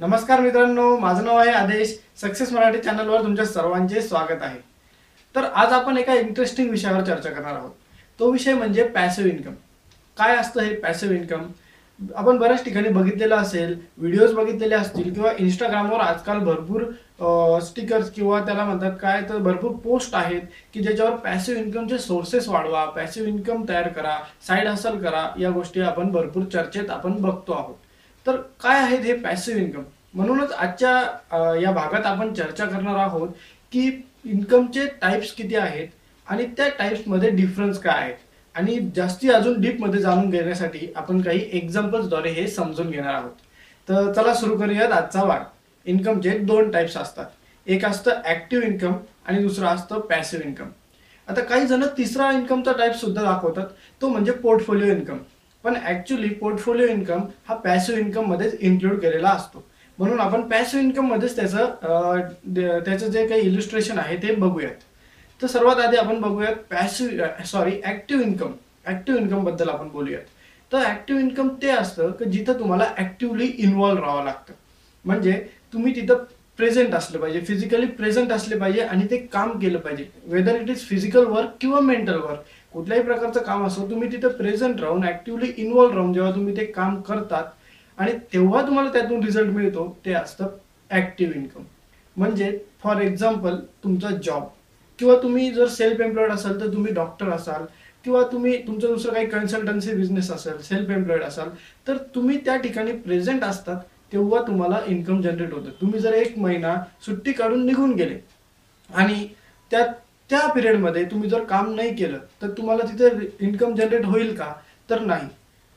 नमस्कार मित्रांनो माझं नाव आहे आदेश. सक्सेस मराठी चॅनलवर तुमच्या सर्वांचे स्वागत आहे. तर आज आपण एका इंटरेस्टिंग विषयावर चर्चा करणार आहोत. तो विषय म्हणजे पॅसिव्ह इन्कम काय असतं हे पॅसिव्ह इन्कम आपण बऱ्याच ठिकाणी बघितलेलं असेल व्हिडिओज बघितलेले असतील किंवा इंस्टाग्रामवर आजकाल भरपूर स्टिकर्स किंवा त्याला म्हणतात काय तर भरपूर पोस्ट आहेत की ज्याच्यावर पॅसिव्ह इन्कमचे सोर्सेस वाढवा पॅसिव्ह इन्कम तयार करा साईड हसल करा या गोष्टी आपण भरपूर चर्चेत आपण बघतो आहोत. तर काय आहेत हे पॅसिव्ह इन्कम म्हणूनच आजच्या या भागात आपण चर्चा करणार आहोत की इन्कमचे टाईप्स किती आहेत आणि त्या टाईप्समध्ये डिफरन्स काय आहेत? आणि जास्ती अजून डीपमध्ये जाणून घेण्यासाठी आपण काही एक्झाम्पल्सद्वारे हे समजून घेणार आहोत. तर चला सुरू करूयात आजचा भाग इन्कमचे दोन टाईप्स असतात. एक असतं ऍक्टिव्ह इन्कम आणि दुसरं असतं पॅसिव्ह इन्कम आता काही जण तिसरा इन्कमचा टाईप सुद्धा दाखवतात. तो म्हणजे पोर्टफोलिओ इन्कम पण ॲक्च्युली पोर्टफोलिओ इन्कम हा पॅसिव्ह इन्कम मध्येच इन्क्लूड केलेला असतो. म्हणून आपण पॅसिव्ह इन्कम मध्येच त्याचं त्याचं जे काही इलिस्ट्रेशन आहे ते बघूयात. तर सर्वात आधी आपण बघूयात passive sorry active income active इन्कमबद्दल आपण बोलूयात. तर ऍक्टिव्ह इन्कम ते असतं की जिथं तुम्हाला ऍक्टिव्हली इन्वॉल्व्ह राहावं लागतं. म्हणजे तुम्ही तिथं प्रेझेंट असलं पाहिजे फिजिकली प्रेझेंट असले पाहिजे आणि ते काम केलं पाहिजे. Whether it is physical work किंवा मेंटल वर्क कुठल्याही प्रकारचं काम असो तुम्ही तिथं प्रेझेंट राहून ऍक्टिव्हली इन्व्हॉल्व्ह राहून जेव्हा तुम्ही ते काम करतात आणि तेव्हा तुम्हाला त्यातून रिझल्ट मिळतो ते असतं ऍक्टिव्ह इन्कम म्हणजे फॉर एक्झाम्पल तुमचा जॉब किंवा तुम्ही जर सेल्फ एम्प्लॉईड असाल तर तुम्ही डॉक्टर असाल किंवा तुम्ही तुमचं दुसरं काही कन्सल्टन्सी बिझनेस असेल सेल्फ एम्प्लॉईड असाल तर तुम्ही त्या ठिकाणी प्रेझेंट असतात तेव्हा तुम्हाला इन्कम जनरेट होतं. तुम्ही जर एक महिना सुट्टी काढून निघून गेले आणि त्यात त्या पिरियडमध्ये तुम्ही जर काम नाही केलं तर तुम्हाला तिथे इन्कम जनरेट होईल का? तर नाही.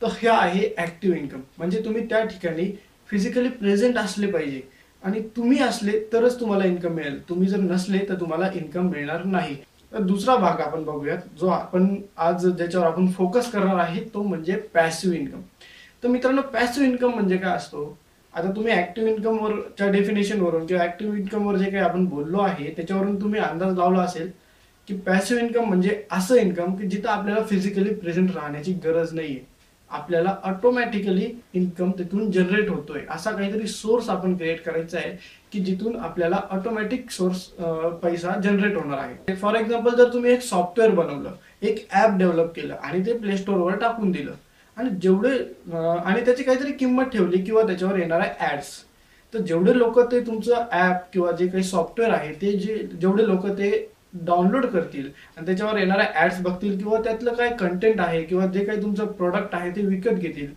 तर हे आहे ऍक्टिव्ह इन्कम म्हणजे तुम्ही त्या ठिकाणी फिजिकली प्रेझेंट असले पाहिजे. आणि तुम्ही असले तरच तुम्हाला इन्कम मिळेल. तुम्ही जर नसले तर तुम्हाला इन्कम मिळणार नाही. तर दुसरा भाग आपण बघूयात जो आपण आज ज्याच्यावर आपण फोकस करणार आहे तो म्हणजे पॅसिव्ह इन्कम तर मित्रांनो पॅसिव्ह इन्कम म्हणजे काय असतो? आता तुम्ही ऍक्टिव्ह इन्कम वरच्या डेफिनेशन वरून किंवा ऍक्टिव्ह इन्कम वर जे काही आपण बोललो आहे त्याच्यावरून तुम्ही अंदाज लावला असेल की पॅसिव्ह इन्कम म्हणजे असं इन्कम की जिथं आपल्याला फिजिकली प्रेझेंट राहण्याची गरज नाहीये. आपल्याला ऑटोमॅटिकली इन्कम तिथून जनरेट होतोय. असा काहीतरी सोर्स आपण क्रिएट करायचा आहे की जिथून आपल्याला ऑटोमॅटिक सोर्स पैसा जनरेट होणार आहे. फॉर एक्झाम्पल जर तुम्ही एक सॉफ्टवेअर बनवलं एक ऍप डेव्हलप केलं आणि ते प्ले स्टोअरवर टाकून दिलं आणि जेवढे आणि त्याची काहीतरी किंमत ठेवली किंवा त्याच्यावर येणाऱ्या ऍड्स तर जेवढे लोक ते तुमचं ऍप किंवा जे काही सॉफ्टवेअर आहे ते जे जेवढे लोक ते डाउनलोड करतील आणि त्याच्यावर येणाऱ्या ऍड्स बघतील किंवा त्यातलं काय कंटेंट आहे किंवा जे काही तुमचं प्रोडक्ट आहे ते विकत घेतील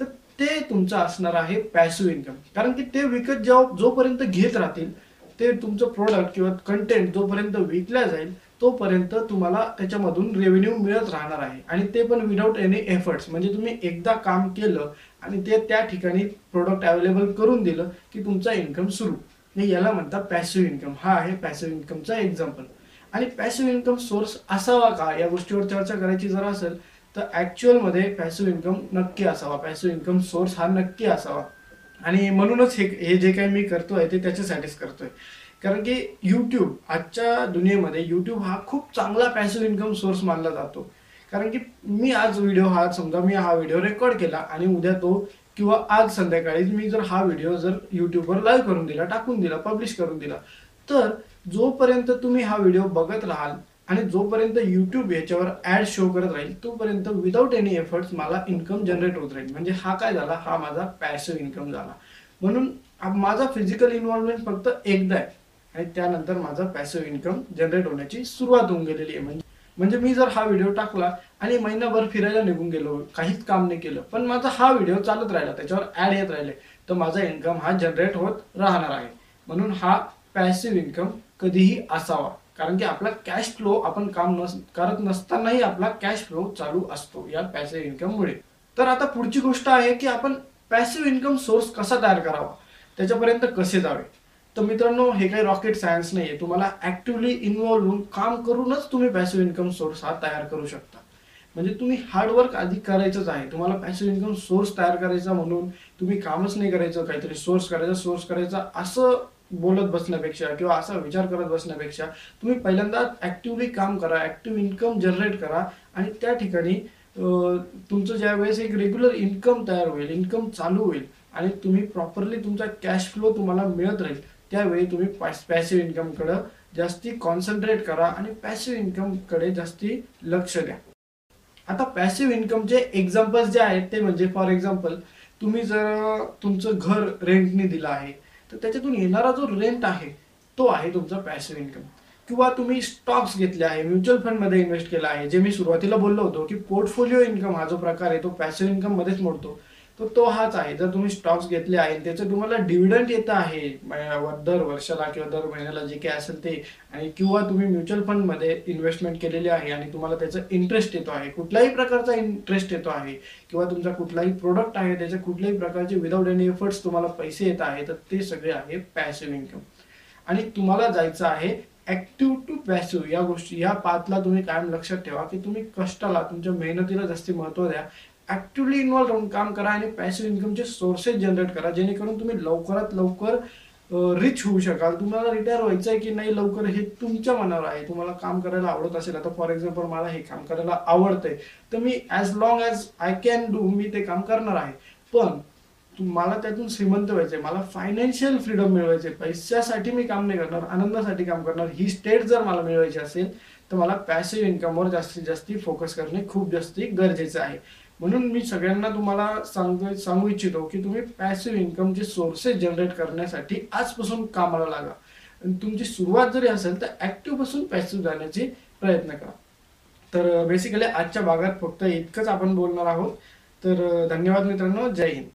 तर ते तुमचं असणार आहे पॅसिव्ह इन्कम कारण की ते विकत जेव्हा जोपर्यंत घेत राहतील ते तुमचं प्रोडक्ट किंवा कंटेंट जोपर्यंत विकल्या जाईल तोपर्यंत तुम्हाला त्याच्यामधून रेव्हेन्यू मिळत राहणार आहे. आणि ते पण विदाऊट एनी एफर्ट्स म्हणजे तुम्ही एकदा काम केलं आणि ते त्या ठिकाणी प्रोडक्ट अवेलेबल करून दिलं की तुमचा इन्कम सुरू. याला म्हणतात पॅसिव्ह इन्कम हा आहे पॅसिव्ह इन्कमचा एक्झाम्पल आणि पॅसिव्ह इन्कम सोर्स असावा का? या गोष्टीवर चर्चा करायची जर असेल तर ऍक्च्युअलमध्ये पॅसिव्ह इन्कम नक्की असावा. पॅसिव्ह इन्कम सोर्स हा नक्की असावा. आणि म्हणूनच हे हे जे काही मी करतो आहे ते त्याच्यासाठीच करतोय. कारण की यूट्यूब आजच्या दुनियेमध्ये यूट्यूब हा खूप चांगला पॅसिव्ह इन्कम सोर्स मानला जातो. कारण की मी आज व्हिडिओ हा समजा मी हा व्हिडिओ रेकॉर्ड केला आणि उद्या तो किंवा आज संध्याकाळी मी जर हा व्हिडिओ जर यूट्यूबवर लाईव्ह करून दिला टाकून दिला पब्लिश करून दिला तर जोपर्यंत तुम्ही हा व्हिडिओ बघत राहाल आणि जोपर्यंत युट्यूब याच्यावर ऍड शो करत राहील तोपर्यंत विदाऊट एनी एफर्ट्स मला इन्कम जनरेट होत राहील. म्हणजे हा काय झाला? हा माझा पॅसिव्ह इन्कम झाला. म्हणून माझा फिजिकल इन्व्हॉल्वमेंट फक्त एकदा आहे. आणि त्यानंतर माझा पॅसिव्ह इन्कम जनरेट होण्याची सुरुवात होऊन गेलेली आहे. म्हणजे म्हणजे मी जर हा व्हिडिओ टाकला आणि महिनाभर फिरायला निघून गेलो काहीच काम नाही केलं पण माझा हा व्हिडिओ चालत राहिला त्याच्यावर ऍड येत राहिले तर माझा इन्कम हा जनरेट होत राहणार आहे. म्हणून हा पॅसिव्ह इन्कम कधीही असावा. कारण की आपला कॅश फ्लो आपण काम नस करत नसतानाही आपला कॅश फ्लो चालू असतो या पॅसिव्ह इन्कममुळे तर आता पुढची गोष्ट आहे की आपण पॅसिव्ह इन्कम सोर्स कसा तयार करावा? त्याच्यापर्यंत कसे जावे? तर मित्रांनो हे काही रॉकेट सायन्स नाही आहे तुम्हाला ऍक्टिव्हली इन्व्हॉल्व्ह होऊन काम करूनच तुम्ही पॅसिव्ह इन्कम सोर्स हा तयार करू शकता. म्हणजे तुम्ही हार्डवर्क आधी करायचंच आहे. तुम्हाला पॅसिव्ह इन्कम सोर्स तयार करायचा म्हणून तुम्ही कामच नाही करायचं. काहीतरी सोर्स करायचा सोर्स करायचा असं बोलत बसण्यापेक्षा किंवा असा विचार करत बसण्यापेक्षा तुम्ही पहिल्यांदा ऍक्टिव्हली काम करा ऍक्टिव्ह इन्कम जनरेट करा आणि त्या ठिकाणी तुमचं ज्या वेळेस एक रेग्युलर इन्कम तयार होईल इन्कम चालू होईल आणि तुम्ही प्रॉपरली तुमचा कॅश फ्लो तुम्हाला मिळत राहील त्यावेळी तुम्ही पॅसिव्ह इन्कमकडं जास्ती कॉन्सन्ट्रेट करा आणि पॅसिव्ह इन्कमकडे जास्ती लक्ष द्या. आता पॅसिव्ह इन्कमचे एक्झाम्पल्स जे आहेत ते म्हणजे फॉर एक्झाम्पल तुम्ही जर तुमचं घर रेंटने दिलं आहे तर त्याच्यातून येणारा जो रेंट आहे तो आहे तुमचा पॅसिव्ह इन्कम किंवा तुम्ही स्टॉक्स घेतले आहे म्युच्युअल फंडमध्ये इन्व्हेस्ट केला आहे. जे मी सुरुवातीला बोललो होतो की पोर्टफोलिओ इन्कम हा जो प्रकार आहे तो पॅसिव्ह इन्कम मध्येच मोडतो. तर तो हाच आहे. जर तुम्ही स्टॉक्स घेतले आहे त्याचं तुम्हाला डिव्हिडंड येत आहे दर वर्षाला किंवा दर महिन्याला जे काही असेल ते. आणि किंवा तुम्ही म्युच्युअल फंडमध्ये इन्व्हेस्टमेंट केलेली आहे आणि तुम्हाला त्याचा इंटरेस्ट येतो आहे. कुठल्याही प्रकारचा इंटरेस्ट येतो आहे किंवा तुमचा कुठलाही प्रोडक्ट आहे त्याचे कुठल्याही प्रकारचे विदाऊट एनी एफर्ट्स तुम्हाला पैसे येत आहे तर ते सगळे आहे पॅसिव्ह इन्कम आणि तुम्हाला जायचं आहे ऍक्टिव्ह टू पॅसिव्ह या गोष्टी या पाथला तुम्ही कायम लक्षात ठेवा की तुम्ही कष्टाला तुमच्या मेहनतीला जास्ती महत्त्व द्या. ऍक्टिव्हली इन्व्हॉल्व राहून काम करा आणि पॅसिव्ह इन्कमचे सोर्सेस जनरेट करा. जेणेकरून तुम्ही लवकरात लवकर रिच होऊ शकाल. तुम्हाला रिटायर व्हायचं आहे की नाही लवकर हे तुमच्या मनावर आहे. तुम्हाला काम करायला आवडत असेल. आता फॉर एक्झाम्पल मला हे काम करायला आवडतंय. तर मी as long as I can do मी ते काम करणार आहे. पण मला त्यातून श्रीमंत व्हायचंय. मला फायनान्शियल फ्रीडम मिळवायचे पैशासाठी मी काम नाही करणार. आनंदासाठी काम करणार. ही स्टेट जर मला मिळवायची असेल तर मला पॅसिव्ह इन्कमवर जास्तीत जास्त फोकस करणे खूप जास्ती गरजेचं आहे. म्हणून मी सगळ्यांना तुम्हाला सांगतो सांगू इच्छितो की तुम्ही पॅसिव्ह इन्कमचे सोर्सेस जनरेट करण्यासाठी आजपासून कामाला लागा. आणि तुमची सुरुवात जरी असेल तर ऍक्टिव्हपासून पॅसिव्ह जाण्याचे प्रयत्न करा. तर बेसिकली आजच्या भागात फक्त इतकंच आपण बोलणार आहोत. तर धन्यवाद मित्रांनो. जय हिंद.